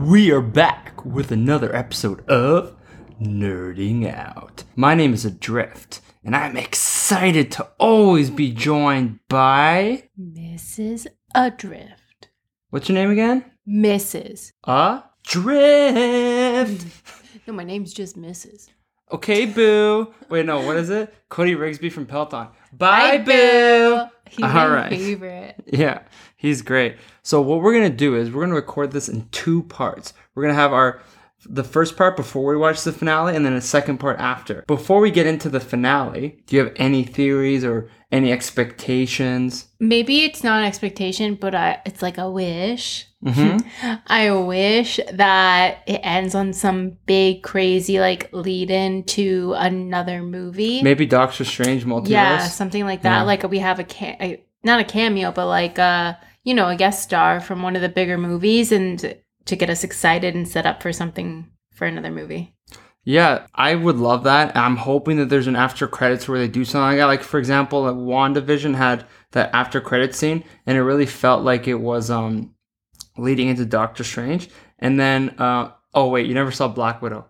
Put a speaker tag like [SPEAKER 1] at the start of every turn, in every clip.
[SPEAKER 1] We are back with another episode of Nerding Out. My name is Adrift, and I'm excited to always be joined by.
[SPEAKER 2] Mrs. Adrift.
[SPEAKER 1] What's your name again?
[SPEAKER 2] Mrs.
[SPEAKER 1] Adrift.
[SPEAKER 2] No, my name's just Mrs.
[SPEAKER 1] Okay, boo. Wait, no, what is it? Cody Rigsby from Peloton. Bye, boo.
[SPEAKER 2] He's
[SPEAKER 1] All
[SPEAKER 2] my
[SPEAKER 1] right.
[SPEAKER 2] favorite.
[SPEAKER 1] Yeah, he's great. So what we're gonna do is we're gonna record this in two parts. We're gonna have our the first part before we watch the finale, and then a second part after. Before we get into the finale, do you have any theories or any expectations?
[SPEAKER 2] Maybe it's not an expectation, but I, it's like a wish.
[SPEAKER 1] Mm-hmm.
[SPEAKER 2] I wish that it ends on some big, crazy, like lead in to another movie.
[SPEAKER 1] Maybe Doctor Strange multiverse.
[SPEAKER 2] Yeah, something like that.
[SPEAKER 1] Yeah.
[SPEAKER 2] Like we have a, ca- a not a cameo, but like uh, you know, a guest star from one of the bigger movies, and to get us excited and set up for something for another movie.
[SPEAKER 1] Yeah, I would love that. I'm hoping that there's an after credits where they do something like that. Like for example, like WandaVision had that after credit scene, and it really felt like it was um leading into Doctor Strange. And then uh oh wait, you never saw Black Widow.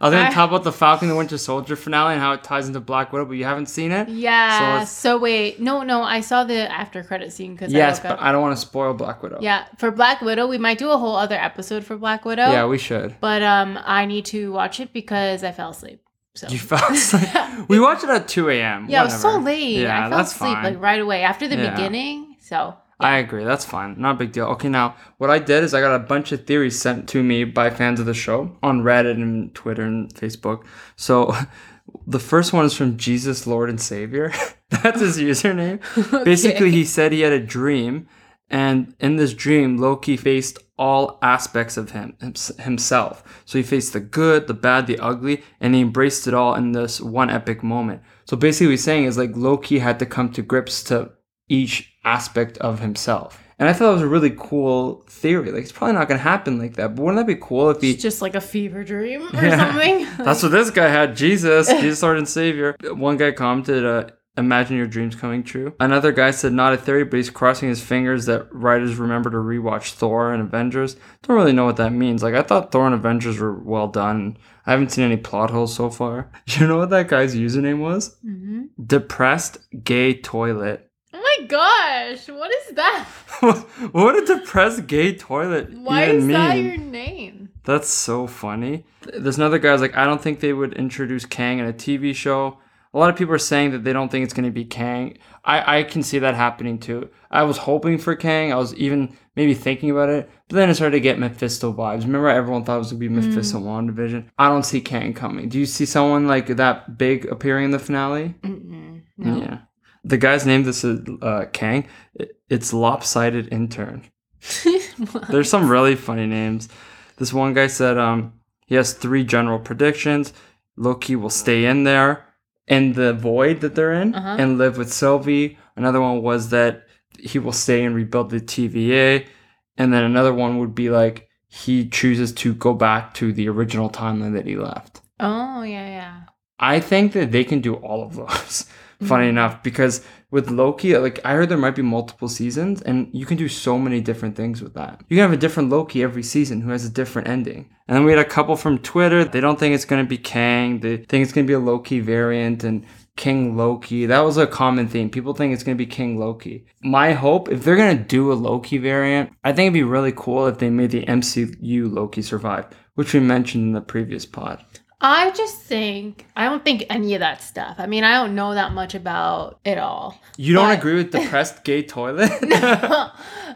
[SPEAKER 1] I was gonna
[SPEAKER 2] I-
[SPEAKER 1] talk about the Falcon and the Winter Soldier finale and how it ties into Black Widow, but you haven't seen it.
[SPEAKER 2] Yeah.
[SPEAKER 1] it's-
[SPEAKER 2] So, wait, no, no, I saw the after credit scene because
[SPEAKER 1] Yes,
[SPEAKER 2] I
[SPEAKER 1] but. I don't want to spoil Black Widow.
[SPEAKER 2] yeah, for Black Widow, we might do a whole other episode for Black Widow.
[SPEAKER 1] Yeah, we should.
[SPEAKER 2] but um, I need to watch it because I fell asleep. So
[SPEAKER 1] You fell asleep. we watched it at 2 a.m.
[SPEAKER 2] yeah, it was so late.
[SPEAKER 1] Yeah,
[SPEAKER 2] I fell
[SPEAKER 1] that's
[SPEAKER 2] asleep
[SPEAKER 1] fine.
[SPEAKER 2] like right away after the
[SPEAKER 1] Yeah.
[SPEAKER 2] beginning. So
[SPEAKER 1] I agree. That's fine. Not a big deal. Okay, now what I did is I got a bunch of theories sent to me by fans of the show on Reddit and Twitter and Facebook. So the first one is from Jesus Lord and Savior. That's his username. Basically, he said he had a dream, and in this dream, Loki faced all aspects of him himself. So he faced the good, the bad, the ugly, and he embraced it all in this one epic moment. So basically, what he's saying is like Loki had to come to grips to each aspect of himself. And I thought it was a really cool theory. Like it's probably not gonna happen like that, but wouldn't that be cool if he
[SPEAKER 2] it's just like a fever dream or
[SPEAKER 1] Yeah.
[SPEAKER 2] something.
[SPEAKER 1] that's what this guy had. Jesus, Jesus, Lord and Savior. One guy commented, uh, "Imagine your dreams coming true." Another guy said, "Not a theory, but he's crossing his fingers that writers remember to rewatch Thor and Avengers." Don't really know what that means. Like I thought Thor and Avengers were well done. I haven't seen any plot holes so far. You know what that guy's username was?
[SPEAKER 2] hmm
[SPEAKER 1] Depressed gay toilet.
[SPEAKER 2] My gosh, what is that?
[SPEAKER 1] what would a depressed gay toilet
[SPEAKER 2] Why
[SPEAKER 1] even
[SPEAKER 2] is
[SPEAKER 1] mean?
[SPEAKER 2] that your name?
[SPEAKER 1] That's so funny. There's another guy who's like, I don't think they would introduce Kang in a TV show. A lot of people are saying that they don't think it's going to be Kang. I, I can see that happening too. I was hoping for Kang. I was even maybe thinking about it, but then I started to get Mephisto vibes. Remember, everyone thought it was going to be Mephisto mm. WandaVision. I don't see Kang coming. Do you see someone like that big appearing in the finale?
[SPEAKER 2] Mm-mm, no.
[SPEAKER 1] Yeah. The guy's name this is uh, Kang. It- It's lopsided intern. There's some really funny names. This one guy said um he has three general predictions. Loki will stay in there in the void that they're in
[SPEAKER 2] Uh-huh.
[SPEAKER 1] and live with Sylvie. Another one was that he will stay and rebuild the TVA. And then another one would be like he chooses to go back to the original timeline that he left.
[SPEAKER 2] oh yeah, yeah.
[SPEAKER 1] I think that they can do all of those. Funny
[SPEAKER 2] Mhm.
[SPEAKER 1] enough, because with Loki, like I heard there might be multiple seasons, and you can do so many different things with that. You can have a different Loki every season who has a different ending. And then we had a couple from Twitter. They don't think it's going to be Kang. They think it's going to be a Loki variant and King Loki. That was a common theme. People think it's going to be King Loki. My hope, if they're going to do a Loki variant, I think it'd be really cool if they made the MCU Loki survive, which we mentioned in the previous pod.
[SPEAKER 2] I just think I don't think any of that stuff. I mean, I don't know that much about it all.
[SPEAKER 1] You don't
[SPEAKER 2] But-
[SPEAKER 1] agree with depressed gay toilet?
[SPEAKER 2] uh,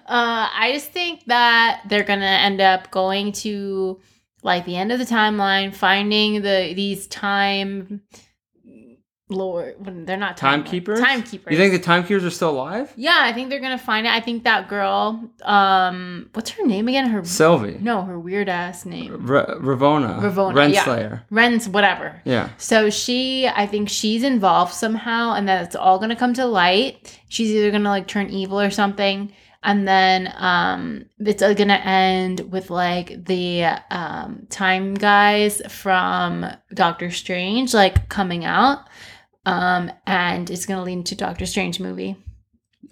[SPEAKER 2] I just think that they're gonna end up going to like the end of the timeline, finding the these time lord. when They're not time
[SPEAKER 1] Timekeepers?
[SPEAKER 2] Timekeepers.
[SPEAKER 1] You think the timekeepers are still alive?
[SPEAKER 2] Yeah, I think they're gonna find it. I think that girl. Um, what's her name again? Her
[SPEAKER 1] Sylvie.
[SPEAKER 2] no, her weird ass name.
[SPEAKER 1] R- Ravona.
[SPEAKER 2] Ravonna, yeah.
[SPEAKER 1] Renslayer.
[SPEAKER 2] Ren's whatever.
[SPEAKER 1] Yeah.
[SPEAKER 2] So she, I think she's involved somehow, and that it's all gonna come to light. She's either gonna like turn evil or something, and then um, it's uh, gonna end with like the um time guys from Doctor Strange like coming out, um, and it's gonna lead into Doctor Strange movie.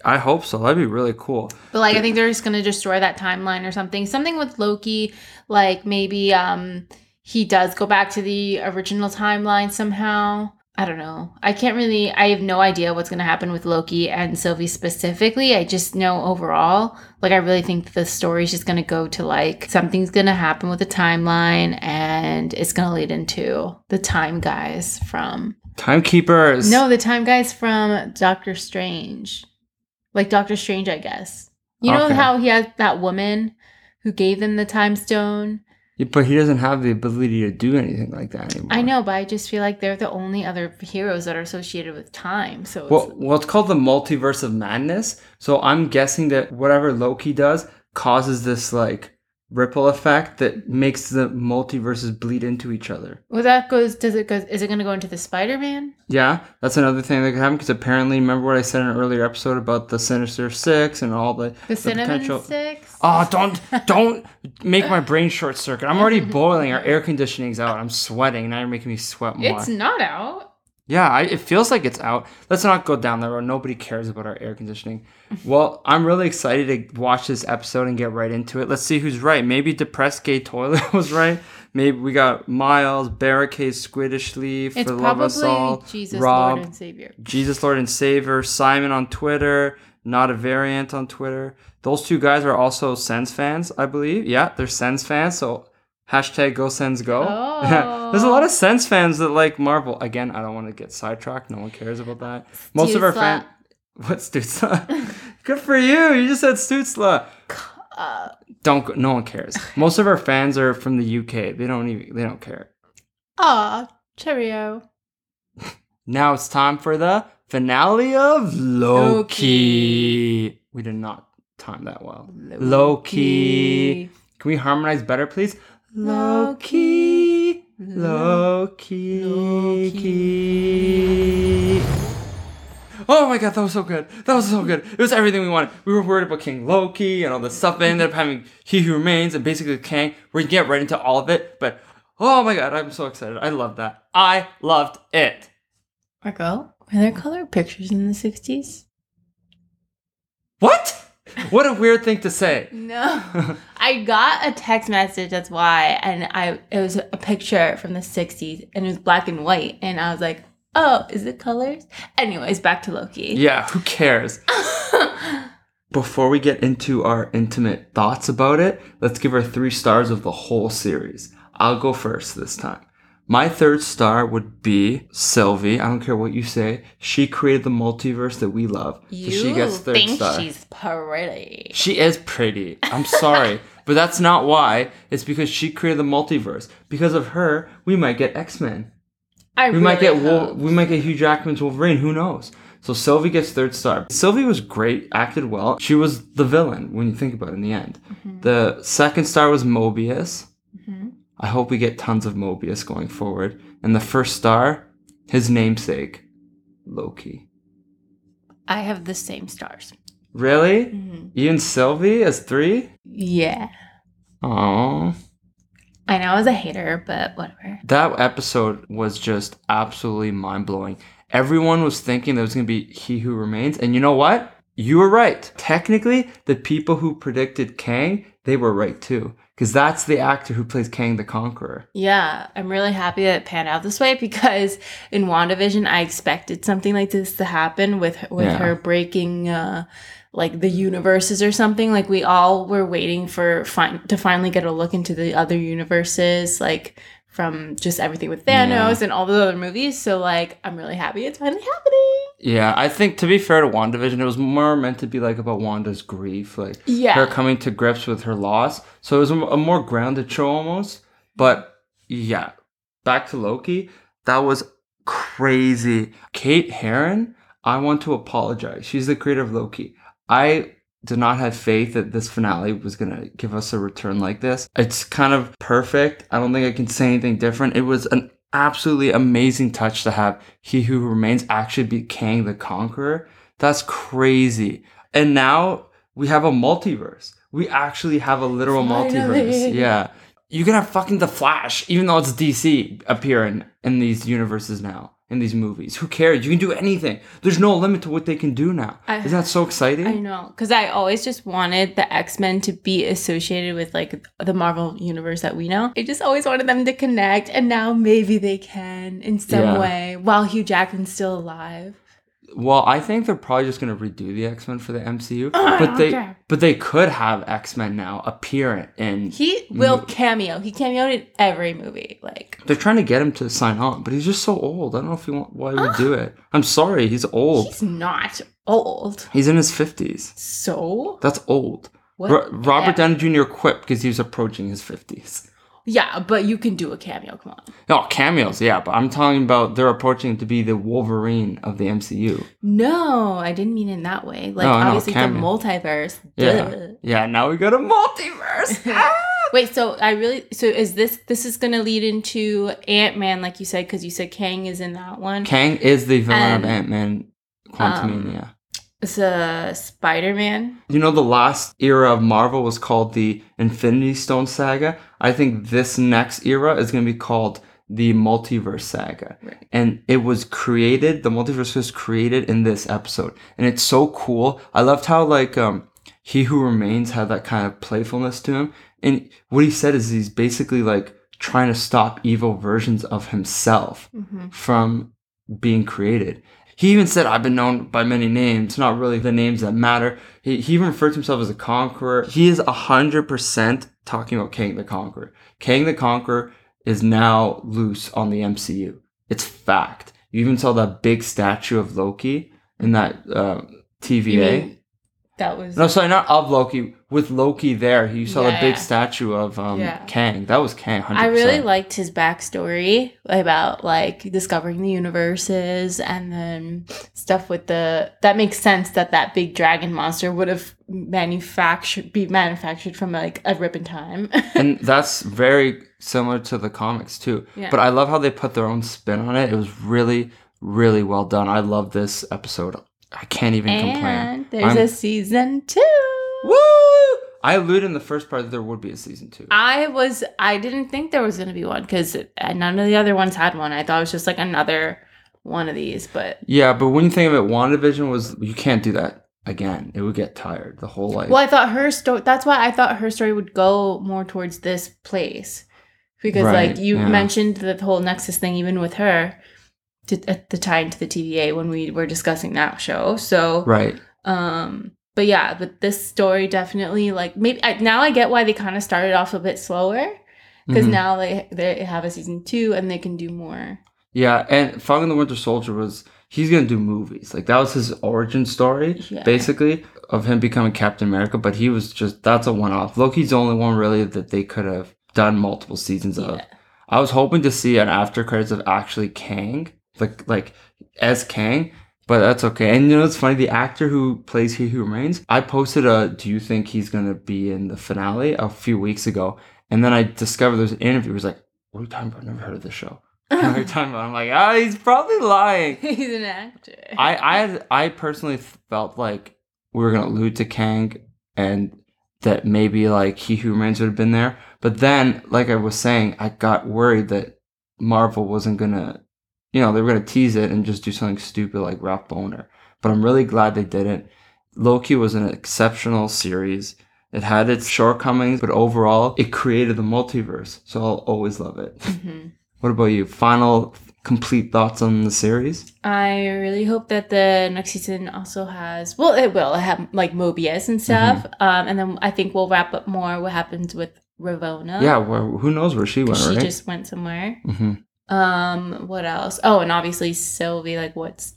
[SPEAKER 1] I hope so. That'd be really cool.
[SPEAKER 2] But like I think they're just gonna destroy that timeline or something. Something with Loki, like maybe um he does go back to the original timeline somehow. I don't know. I can't really I have no idea what's gonna happen with Loki and Sylvie specifically. I just know overall, like I really think the story's just gonna go to like something's gonna happen with the timeline and it's gonna lead into the time guys from
[SPEAKER 1] Timekeepers.
[SPEAKER 2] No, the time guys from Doctor Strange. Like Doctor Strange, I guess. You know
[SPEAKER 1] Okay.
[SPEAKER 2] how he has that woman who gave them the time stone?
[SPEAKER 1] Yeah, But he doesn't have the ability to do anything like that anymore.
[SPEAKER 2] I know, but I just feel like they're the only other heroes that are associated with time. So it's,
[SPEAKER 1] Well, well, it's called the multiverse of madness. So I'm guessing that whatever Loki does causes this like ripple effect that makes the multiverses bleed into each other.
[SPEAKER 2] well, that goes. Does it go? Is it going to go into the Spider Man?
[SPEAKER 1] Yeah, that's another thing that could happen because apparently, remember what I said in an earlier episode about the Sinister Six and all the
[SPEAKER 2] The cinnamon
[SPEAKER 1] potential-
[SPEAKER 2] sticks.
[SPEAKER 1] Oh, don't don't make my brain short circuit. I'm already boiling. Our air conditioning's out. I'm sweating. Now you're making me sweat more.
[SPEAKER 2] it's not out.
[SPEAKER 1] Yeah, I, it feels like it's out. Let's not go down that road. Nobody cares about our air conditioning. Well, I'm really excited to watch this episode and get right into it. Let's see who's right. Maybe depressed gay toilet was right. Maybe we got Miles, Barricade, Squiddish Leaf,
[SPEAKER 2] It's
[SPEAKER 1] for Love Us All,
[SPEAKER 2] Jesus,
[SPEAKER 1] Rob,
[SPEAKER 2] Lord and Savior.
[SPEAKER 1] Jesus Lord and Savior, Simon on Twitter, not a variant on Twitter. Those two guys are also Sens fans, I believe. Yeah, they're Sens fans. So hashtag go Sens go.
[SPEAKER 2] Oh.
[SPEAKER 1] There's a lot of Sens fans that like Marvel. Again, I don't want to get sidetracked. No one cares about that. Most of our fans. What Stützle? Good for you. You just said Stützle.
[SPEAKER 2] Uh,
[SPEAKER 1] Don't. go- No one cares. Most of our fans are from the UK. They don't even. They don't care.
[SPEAKER 2] Ah, cheerio.
[SPEAKER 1] Now it's time for the finale of Loki.
[SPEAKER 2] Loki.
[SPEAKER 1] We did not time that well. Loki. Can we harmonize better, please? Loki. Loki. Loki. Oh my god, that was so good. That was so good. It was everything we wanted. We were worried about King Loki and all the stuff. They ended up having He Who Remains and basically Kang. We're gonna get right into all of it, but oh my god, I'm so excited. I love that. I loved it.
[SPEAKER 2] Marco, were there color pictures in the 60s?
[SPEAKER 1] What? What a weird thing to say.
[SPEAKER 2] No. I got a text message, that's why, and I it was a picture from the 60s and it was black and white and I was like, "Oh, is it colors?" Anyways, back to Loki.
[SPEAKER 1] Yeah, who cares? Before we get into our intimate thoughts about it, let's give her three stars of the whole series. I'll go first this time. My third star would be Sylvie. I don't care what you say. She created the multiverse that we love.
[SPEAKER 2] you
[SPEAKER 1] so she gets third
[SPEAKER 2] think
[SPEAKER 1] star.
[SPEAKER 2] she's pretty.
[SPEAKER 1] She is pretty. I'm sorry. but that's not why. It's because she created the multiverse. Because of her, we might get X-Men.
[SPEAKER 2] I
[SPEAKER 1] We
[SPEAKER 2] really
[SPEAKER 1] might get Wol- we might get Hugh Jackman's Wolverine. Who knows? So Sylvie gets third star. Sylvie was great, acted well. She was the villain when you think about it. In the end,
[SPEAKER 2] Mm-hmm.
[SPEAKER 1] the second star was Mobius. I hope we get tons of Mobius going forward. And the first star, his namesake, Loki.
[SPEAKER 2] I have the same stars.
[SPEAKER 1] Really?
[SPEAKER 2] Mm-hmm.
[SPEAKER 1] You and Sylvie as three?
[SPEAKER 2] Yeah.
[SPEAKER 1] Aww.
[SPEAKER 2] I know I was a hater, but whatever.
[SPEAKER 1] That episode was just absolutely mind blowing. Everyone was thinking there was going to be He Who Remains. And you know what? You were right. Technically, the people who predicted Kang, they were right too. Because that's the actor who plays Kang the Conqueror.
[SPEAKER 2] Yeah, I'm really happy that it panned out this way because in WandaVision I expected something like this to happen with with
[SPEAKER 1] Yeah.
[SPEAKER 2] her breaking uh like the universes or something. Like we all were waiting for fin- to finally get a look into the other universes like from just everything with Thanos and all the other movies. So like I'm really happy it's finally happening.
[SPEAKER 1] Yeah, I think to be fair to WandaVision, it was more meant to be like about Wanda's grief, like
[SPEAKER 2] Yeah.
[SPEAKER 1] her coming to grips with her loss. So it was a, a more grounded show almost. But yeah, back to Loki. That was crazy. Kate Herron, I want to apologize. She's the creator of Loki. I did not have faith that this finale was going to give us a return like this. It's kind of perfect. I don't think I can say anything different. It was an absolutely amazing touch to have He Who Remains actually be Kang the Conqueror. That's crazy. And now we have a multiverse. We actually have a literal multiverse. Yeah. You can have fucking The Flash, even though it's DC, appear in, in these universes now. In these movies. Who cares? You can do anything. There's no limit to what they can do now.
[SPEAKER 2] I-
[SPEAKER 1] Isn't that so exciting?
[SPEAKER 2] I know, because I always just wanted the X Men to be associated with like the Marvel universe that we know. I just always wanted them to connect, and now maybe they can in some
[SPEAKER 1] Yeah.
[SPEAKER 2] way while Hugh Jackman's still alive.
[SPEAKER 1] Well, I think they're probably just gonna redo the X Men for the MCU,
[SPEAKER 2] Oh,
[SPEAKER 1] but they
[SPEAKER 2] care.
[SPEAKER 1] but they could have X Men now appear in.
[SPEAKER 2] He will
[SPEAKER 1] Mm.
[SPEAKER 2] cameo. He cameoed in every movie. Like,
[SPEAKER 1] They're trying to get him to sign on, but he's just so old. I don't know if he want why he would do it. I'm sorry, he's old.
[SPEAKER 2] he's not old.
[SPEAKER 1] He's in his fifties.
[SPEAKER 2] So
[SPEAKER 1] That's old.
[SPEAKER 2] what?
[SPEAKER 1] Ro- Robert Downey Jr. quit because he was approaching his fifties.
[SPEAKER 2] Yeah, but you can do a cameo. Come on.
[SPEAKER 1] No cameos, yeah, but I'm talking about they're approaching to be the Wolverine of the MCU.
[SPEAKER 2] No, I didn't mean in that way. Like
[SPEAKER 1] No, no,
[SPEAKER 2] obviously
[SPEAKER 1] cameo.
[SPEAKER 2] the multiverse.
[SPEAKER 1] Yeah,
[SPEAKER 2] Duh.
[SPEAKER 1] yeah. Now we got a multiverse. Ah!
[SPEAKER 2] Wait, so I really so is this this is gonna lead into Ant Man, like you said, because you said Kang is in that one.
[SPEAKER 1] Kang is the villain of Ant Man, Quantumania.
[SPEAKER 2] It's a Spider Man.
[SPEAKER 1] You know, the last era of Marvel was called the Infinity Stone Saga. I think this next era is going to be called the Multiverse Saga.
[SPEAKER 2] Right.
[SPEAKER 1] And it was created, the multiverse was created in this episode. And it's so cool. I loved how, like, um, He Who Remains had that kind of playfulness to him. And what he said is he's basically like trying to stop evil versions of himself
[SPEAKER 2] Mm-hmm.
[SPEAKER 1] from being created. He even said, I've been known by many names, not really the names that matter. He, he even referred to himself as a conqueror. He is 100% talking about Kang the Conqueror. Kang the Conqueror is now loose on the MCU. It's fact. You even saw that big statue of Loki in that uh, TVA.
[SPEAKER 2] That was
[SPEAKER 1] no, sorry, not of Loki. With Loki there, you saw
[SPEAKER 2] Yeah,
[SPEAKER 1] the big
[SPEAKER 2] yeah.
[SPEAKER 1] statue of um,
[SPEAKER 2] Yeah.
[SPEAKER 1] Kang. That was Kang. 100%.
[SPEAKER 2] I really liked his backstory about like discovering the universes and then stuff with the that makes sense that that big dragon monster would have manufactured be manufactured from like a rip in time.
[SPEAKER 1] and that's very similar to the comics too.
[SPEAKER 2] Yeah.
[SPEAKER 1] But I love how they put their own spin on it. It was really, really well done. I love this episode. I can't even complain.
[SPEAKER 2] and there's
[SPEAKER 1] I'm-
[SPEAKER 2] a season two.
[SPEAKER 1] Woo! I alluded in the first part that there would be a season two.
[SPEAKER 2] I was I didn't think there was gonna be one because none of the other ones had one. I thought it was just like another one of these, but
[SPEAKER 1] yeah, but when you think of it, WandaVision was you can't do that again. It would get tired. The whole like
[SPEAKER 2] well, I thought her story. That's why I thought her story would go more towards this place because,
[SPEAKER 1] Right,
[SPEAKER 2] like you
[SPEAKER 1] yeah.
[SPEAKER 2] mentioned, the whole Nexus thing, even with her, to, at the tie into the TVA when we were discussing that show. So,
[SPEAKER 1] right.
[SPEAKER 2] um, but yeah, but this story definitely like maybe I, now I get why they kind of started off a bit slower because
[SPEAKER 1] Mhm.
[SPEAKER 2] now they they have a season two and they can do more.
[SPEAKER 1] Yeah, and Falcon the Winter Soldier was he's gonna do movies. Like that was his origin story,
[SPEAKER 2] Yeah.
[SPEAKER 1] basically, of him becoming Captain America. But he was just that's a one off. Loki's the only one really that they could have done multiple seasons of. I was hoping to see an after credits of actually Kang, like like as Kang, but that's okay. And you know it's funny, the actor who plays He Who Remains, I posted a do you think he's gonna be in the finale a few weeks ago, and then I discovered there's an interview. It was like, what are you talking about? I've never heard of this show. What are you talking about? I'm like, ah, he's probably lying.
[SPEAKER 2] He's an actor.
[SPEAKER 1] I I I personally felt like we were gonna allude to Kang and that maybe like He Who Remains would have been there. But then, like I was saying, I got worried that Marvel wasn't gonna, you know, they were gonna tease it and just do something stupid like Ralph Bohner. But I'm really glad they didn't. Loki was an exceptional series. It had its shortcomings, but overall, it created the multiverse. So I'll always love it.
[SPEAKER 2] Mhm.
[SPEAKER 1] What about you? Final complete thoughts on the series?
[SPEAKER 2] I really hope that the next season also has well, it will have like Mobius and stuff.
[SPEAKER 1] Mm-hmm.
[SPEAKER 2] Um, and then I think we'll wrap up more what happens with Ravonna.
[SPEAKER 1] Yeah, well, who knows where she went?
[SPEAKER 2] she
[SPEAKER 1] right?
[SPEAKER 2] just went somewhere.
[SPEAKER 1] hmm
[SPEAKER 2] Um, what else? Oh, and obviously Sylvie. Like, what's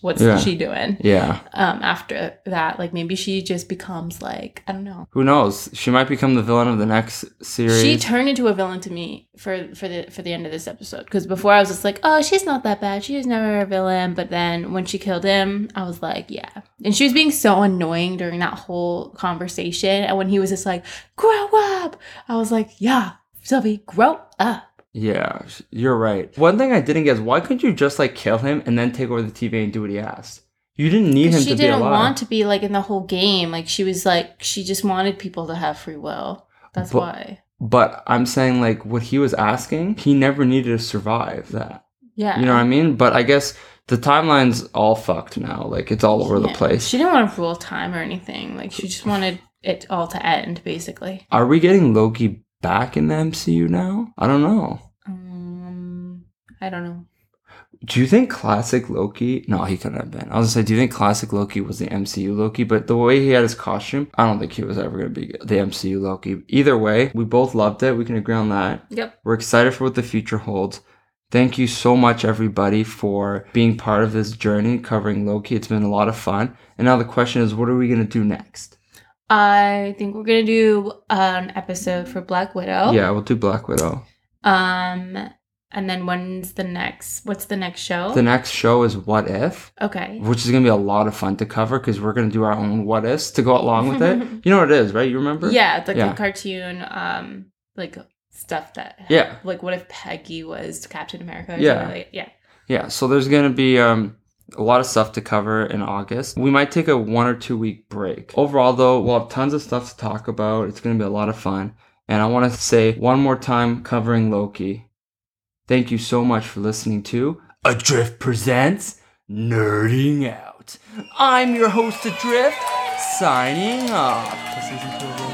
[SPEAKER 2] what's,
[SPEAKER 1] Yeah.
[SPEAKER 2] she doing?
[SPEAKER 1] Yeah.
[SPEAKER 2] Um, after that, like maybe she just becomes like I don't know.
[SPEAKER 1] Who knows? She might become the villain of the next series.
[SPEAKER 2] She turned into a villain to me for for the for the end of this episode because before I was just like, oh, she's not that bad. She was never a villain. But then when she killed him, I was like, yeah. And she was being so annoying during that whole conversation. And when he was just like, grow up, I was like, yeah, Sylvie, grow up.
[SPEAKER 1] Yeah, you're right. One thing I didn't get is why couldn't you just like kill him and then take over the TV and do what he asked? You didn't need him
[SPEAKER 2] she
[SPEAKER 1] to She
[SPEAKER 2] didn't
[SPEAKER 1] alive.
[SPEAKER 2] want to be like in the whole game. Like she was like, she just wanted people to have free will. That's
[SPEAKER 1] But-
[SPEAKER 2] why.
[SPEAKER 1] But I'm saying like what he was asking, he never needed to survive that.
[SPEAKER 2] Yeah.
[SPEAKER 1] You know what I mean? But I guess the timeline's all fucked now. Like it's all over the place.
[SPEAKER 2] She didn't want to rule time or anything. Like she just wanted it all to end, basically.
[SPEAKER 1] Are we getting Loki back in the MCU now? I don't know.
[SPEAKER 2] Um, I don't know.
[SPEAKER 1] Do you think classic Loki? No, he couldn't have been. I was gonna say, do you think classic Loki was the MCU Loki? But the way he had his costume, I don't think he was ever gonna be the MCU Loki. Either way, we both loved it. We can agree on that.
[SPEAKER 2] Yep.
[SPEAKER 1] We're excited for what the future holds. Thank you so much, everybody, for being part of this journey covering Loki. It's been a lot of fun. And now the question is, what are we gonna do next?
[SPEAKER 2] I think we're gonna do an episode for Black Widow.
[SPEAKER 1] Yeah, we'll do Black Widow.
[SPEAKER 2] Um, and then when's the next? What's the next show?
[SPEAKER 1] The next show is What If,
[SPEAKER 2] okay.
[SPEAKER 1] which is gonna be a lot of fun to cover because we're gonna do our own what ifs to go along with it. You know what it is, right? You remember?
[SPEAKER 2] Yeah, it's like
[SPEAKER 1] Yeah.
[SPEAKER 2] a cartoon. Um, like stuff that.
[SPEAKER 1] Yeah.
[SPEAKER 2] Like, what if Peggy was Captain America?
[SPEAKER 1] Yeah.
[SPEAKER 2] like- yeah.
[SPEAKER 1] Yeah, so there's gonna be um a lot of stuff to cover in August. We might take a one or two week break. Overall, though, we'll have tons of stuff to talk about. It's gonna be a lot of fun. And I want to say one more time, covering Loki. Thank you so much for listening to Adrift Presents Nerding Out. I'm your host, Adrift, signing off.